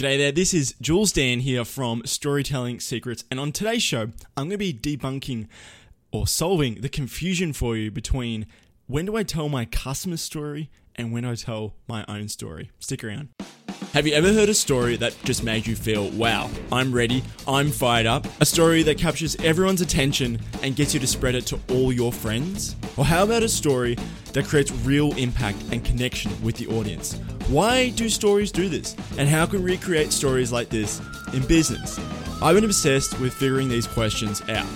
G'day there, this is Jules Dan here from Storytelling Secrets, and on today's show, I'm going to be debunking or solving the confusion for you between when do I tell my customer story and when I tell my own story. Stick around. Have you ever heard a story that just made you feel, wow, I'm ready, I'm fired up? A story that captures everyone's attention and gets you to spread it to all your friends? Or how about a story that creates real impact and connection with the audience? Why do stories do this? And how can we recreate stories like this in business? I've been obsessed with figuring these questions out.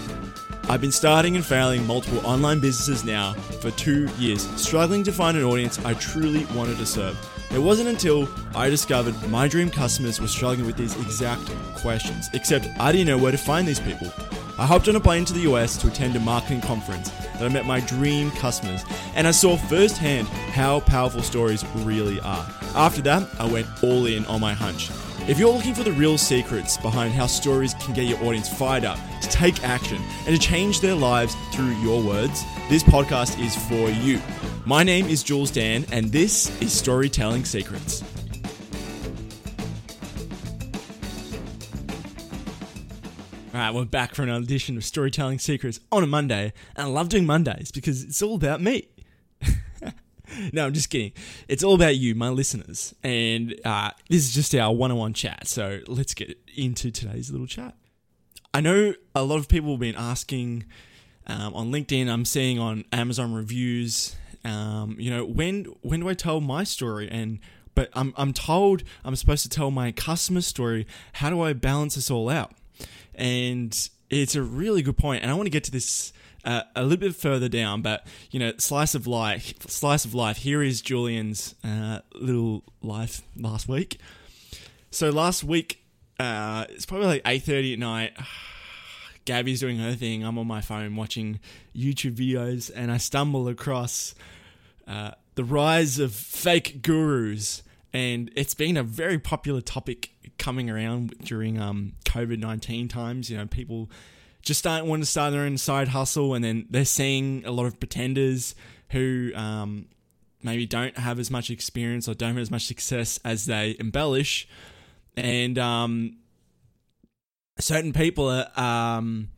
I've been starting and failing multiple online businesses now for two years, struggling to find an audience I truly wanted to serve. It wasn't until I discovered my dream customers were struggling with these exact questions, except I didn't know where to find these people. I hopped on a plane to the US to attend a marketing conference that I met my dream customers, and I saw firsthand how powerful stories really are. After that, I went all in on my hunch. If you're looking for the real secrets behind how stories can get your audience fired up to take action and to change their lives through your words, this podcast is for you. My name is Jules Dan, and this is Storytelling Secrets. Right, we're back for another edition of Storytelling Secrets on a Monday, and I love doing Mondays because it's all about me. no, I'm just kidding. It's all about you, my listeners, and uh, this is just our one-on-one chat. So let's get into today's little chat. I know a lot of people have been asking um, on LinkedIn. I'm seeing on Amazon reviews. Um, you know, when when do I tell my story? And but I'm I'm told I'm supposed to tell my customer story. How do I balance this all out? And it's a really good. And I want to get to this uh, a little bit further down, but you know, slice of life, slice of life. Here is Julian's uh, little life last week. So last week, uh, it's probably like eight thirty at night. Gabby's doing her thing. I'm on my phone watching YouTube videos, and I stumble across uh, the rise of fake gurus and it's been a very popular topic coming around during um, COVID nineteen times. You know, people just start want to start their own side hustle, and then they're seeing a lot of pretenders who um, maybe don't have as much experience or don't have as much success as they embellish, and um, certain people are. Um,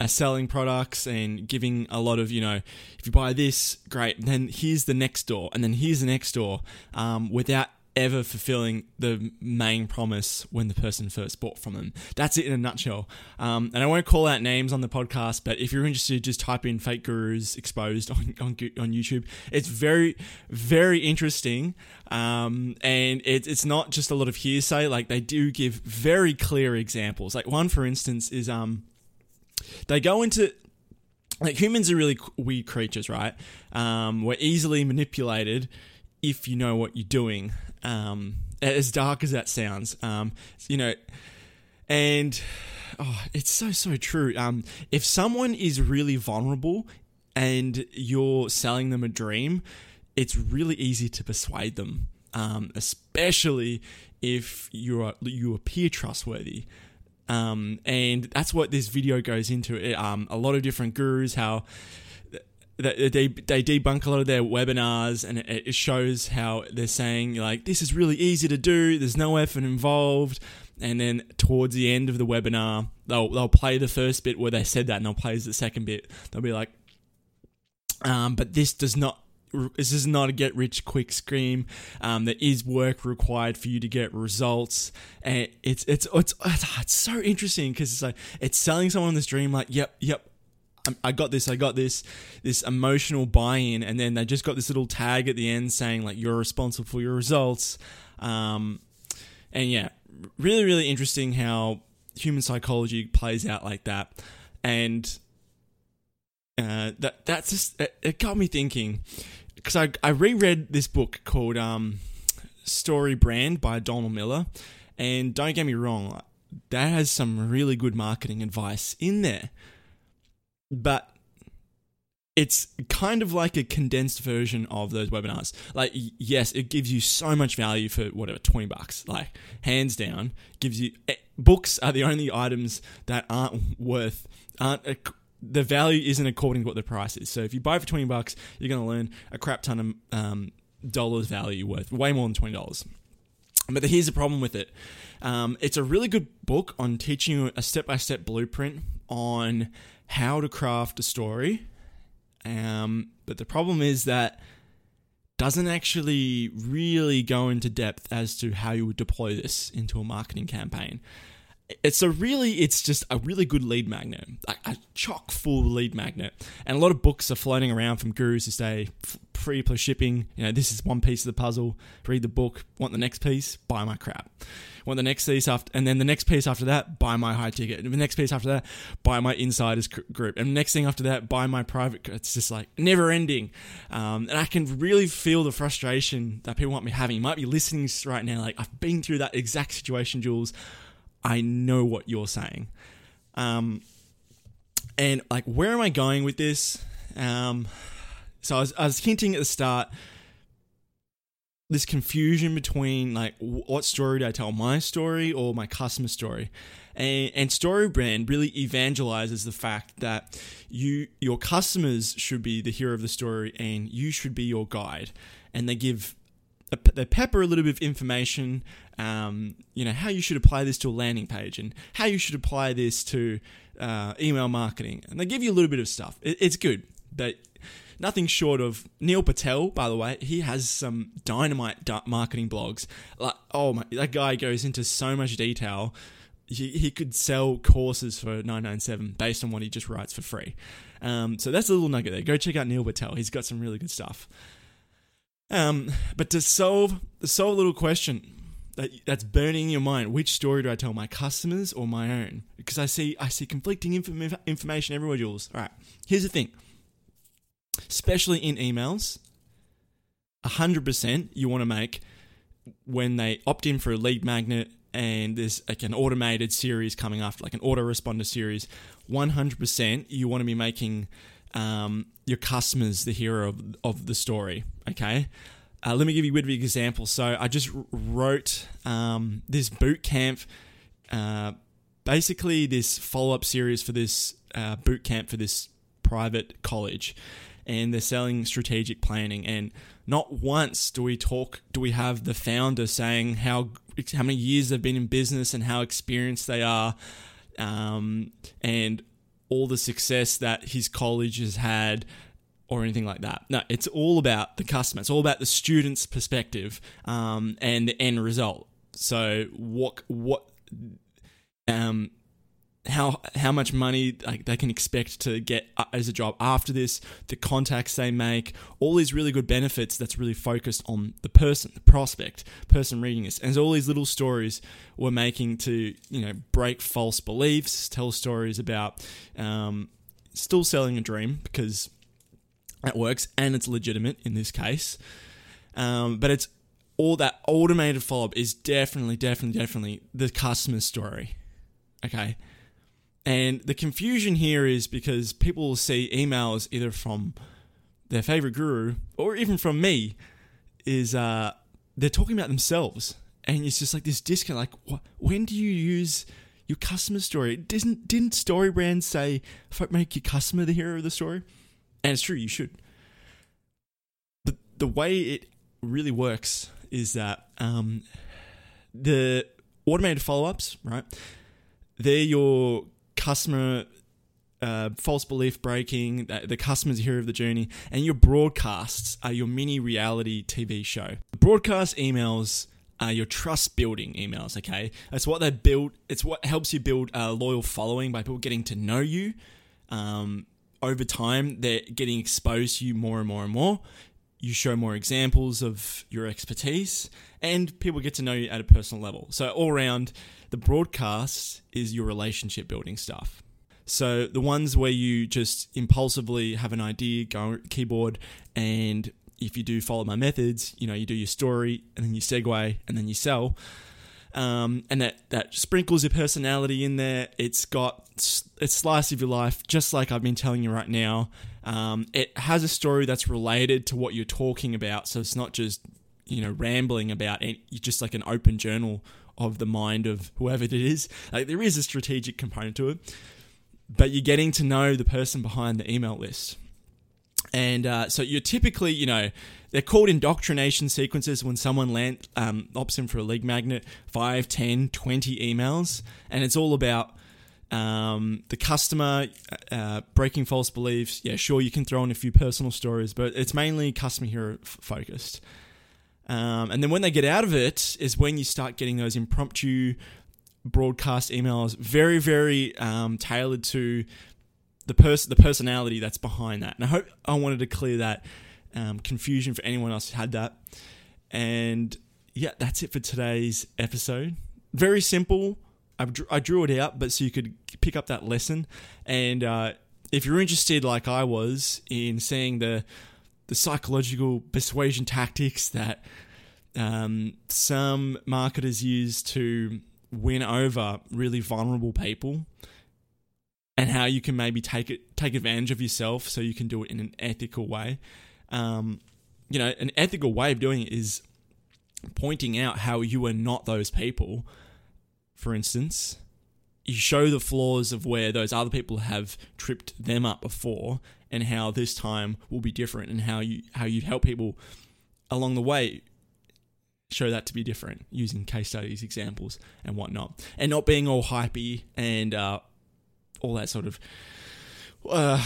are selling products and giving a lot of you know if you buy this great then here's the next door and then here's the next door um, without ever fulfilling the main promise when the person first bought from them. That's it in a nutshell. Um, and I won't call out names on the podcast, but if you're interested, just type in fake gurus exposed on, on, on YouTube. It's very, very interesting. Um, and it, it's not just a lot of hearsay. Like they do give very clear examples. Like one, for instance, is um, they go into like humans are really weird creatures, right? Um, we're easily manipulated if you know what you're doing um, as dark as that sounds. Um, you know, and oh, it's so so true. Um, if someone is really vulnerable and you're selling them a dream, it's really easy to persuade them, um, especially if you are you appear trustworthy. Um, and that's what this video goes into. It, um, a lot of different gurus, how they they debunk a lot of their webinars and it shows how they're saying like this is really easy to do. There's no effort involved. And then towards the end of the webinar they'll they'll play the first bit where they said that and they'll play the second bit. They'll be like um, but this does not this is not a get rich quick scheme. Um, there is work required for you to get results, and it's it's it's it's, it's so interesting because it's like it's selling someone this dream like, yep, yep, I got this, I got this, this emotional buy-in, and then they just got this little tag at the end saying like you're responsible for your results, um, and yeah, really, really interesting how human psychology plays out like that, and uh, that that's just it, it got me thinking because I I reread this book called um, Story Brand by Donald Miller, and don't get me wrong, that has some really good marketing advice in there but it's kind of like a condensed version of those webinars. Like, yes, it gives you so much value for whatever, 20 bucks. Like, hands down, gives you eh, books are the only items that aren't worth, aren't, the value isn't according to what the price is. So if you buy for 20 bucks, you're going to learn a crap ton of um, dollars value worth, way more than $20. But here's the problem with it. Um, it's a really good book on teaching you a step by step blueprint on how to craft a story. Um, but the problem is that doesn't actually really go into depth as to how you would deploy this into a marketing campaign. It's a really, it's just a really good lead magnet, like a chock full lead magnet. And a lot of books are floating around from gurus who say free plus shipping. You know, this is one piece of the puzzle. Read the book. Want the next piece? Buy my crap. Want the next piece after, and then the next piece after that, buy my high ticket. And the next piece after that, buy my insiders group. And next thing after that, buy my private. It's just like never ending. Um, and I can really feel the frustration that people want me having. You might be listening right now, like I've been through that exact situation, Jules. I know what you're saying. Um, and like, where am I going with this? Um, so I was, I was hinting at the start this confusion between like what story do I tell, my story or my customer story, and, and story brand really evangelizes the fact that you your customers should be the hero of the story and you should be your guide, and they give they pepper a little bit of information, um, you know, how you should apply this to a landing page and how you should apply this to uh, email marketing. And they give you a little bit of stuff. It, it's good, but nothing short of Neil Patel, by the way, he has some dynamite marketing blogs. Like, oh my, that guy goes into so much detail. He, he could sell courses for 997 based on what he just writes for free. Um, so that's a little nugget there. Go check out Neil Patel. He's got some really good stuff. Um, but to solve solve a little question that that's burning in your mind, which story do I tell my customers or my own? Because I see I see conflicting inform- information everywhere, Jules. All right, here's the thing. Especially in emails, hundred percent you want to make when they opt in for a lead magnet and there's like an automated series coming after, like an autoresponder series. One hundred percent you want to be making um, your customers the hero of, of the story. Okay. Uh, let me give you a bit of an example. So I just wrote um, this boot camp, uh, basically this follow up series for this uh, boot camp for this private college, and they're selling strategic planning. And not once do we talk, do we have the founder saying how how many years they've been in business and how experienced they are, um, and all the success that his college has had or anything like that. No, it's all about the customer. It's all about the student's perspective um, and the end result. So what what um how how much money like they can expect to get uh, as a job after this, the contacts they make, all these really good benefits that's really focused on the person, the prospect, person reading this. And all these little stories we're making to you know break false beliefs, tell stories about um, still selling a dream because that works and it's legitimate in this case. Um, but it's all that automated follow up is definitely, definitely, definitely the customer story. Okay and the confusion here is because people will see emails either from their favorite guru or even from me, is uh, they're talking about themselves. And it's just like this disconnect. Like, when do you use your customer story? Didn't didn't Story Brand say make your customer the hero of the story? And it's true, you should. But the way it really works is that um, the automated follow ups, right? They're your customer uh, false belief breaking, the customer's hero of the journey, and your broadcasts are your mini reality TV show. Broadcast emails are your trust building emails, okay? That's what they build, it's what helps you build a loyal following by people getting to know you. Um, over time, they're getting exposed to you more and more and more. You show more examples of your expertise, and people get to know you at a personal level. So, all around, the broadcast is your relationship building stuff. So the ones where you just impulsively have an idea, go keyboard, and if you do follow my methods, you know, you do your story and then you segue and then you sell. Um, and that, that sprinkles your personality in there. It's got it's slice of your life, just like I've been telling you right now. Um, it has a story that's related to what you're talking about, so it's not just you know rambling about it. just like an open journal of the mind of whoever it is. Like there is a strategic component to it, but you're getting to know the person behind the email list. And uh, so you're typically, you know, they're called indoctrination sequences when someone land, um, opts in for a lead magnet, 5, 10, 20 emails. And it's all about um, the customer, uh, breaking false beliefs. Yeah, sure, you can throw in a few personal stories, but it's mainly customer hero f- focused. Um, and then when they get out of it, is when you start getting those impromptu broadcast emails, very, very um, tailored to the person, the personality that's behind that. And I hope I wanted to clear that um, confusion for anyone else who had that. And yeah, that's it for today's episode. Very simple. I drew, I drew it out, but so you could pick up that lesson. And uh, if you're interested, like I was, in seeing the the psychological persuasion tactics that um, some marketers use to win over really vulnerable people and how you can maybe take it take advantage of yourself so you can do it in an ethical way. Um, you know, an ethical way of doing it is pointing out how you are not those people. For instance, you show the flaws of where those other people have tripped them up before and how this time will be different and how you how you help people along the way show that to be different using case studies examples and whatnot and not being all hypey and uh, all that sort of. Uh,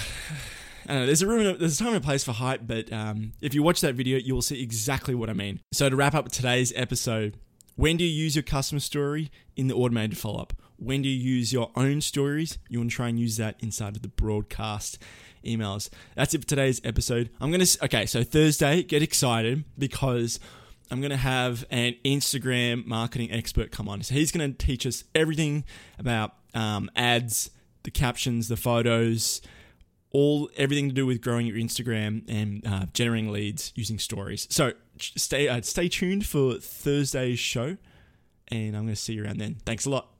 I know, there's a room, there's a time and a place for hype, but um, if you watch that video, you will see exactly what I mean. So to wrap up today's episode, when do you use your customer story in the automated follow up? When do you use your own stories? You want to try and use that inside of the broadcast emails. That's it for today's episode. I'm gonna okay, so Thursday, get excited because I'm gonna have an Instagram marketing expert come on. So he's gonna teach us everything about um, ads the captions, the photos, all everything to do with growing your Instagram and uh, generating leads using stories. So stay uh, stay tuned for Thursday's show, and I'm going to see you around then. Thanks a lot.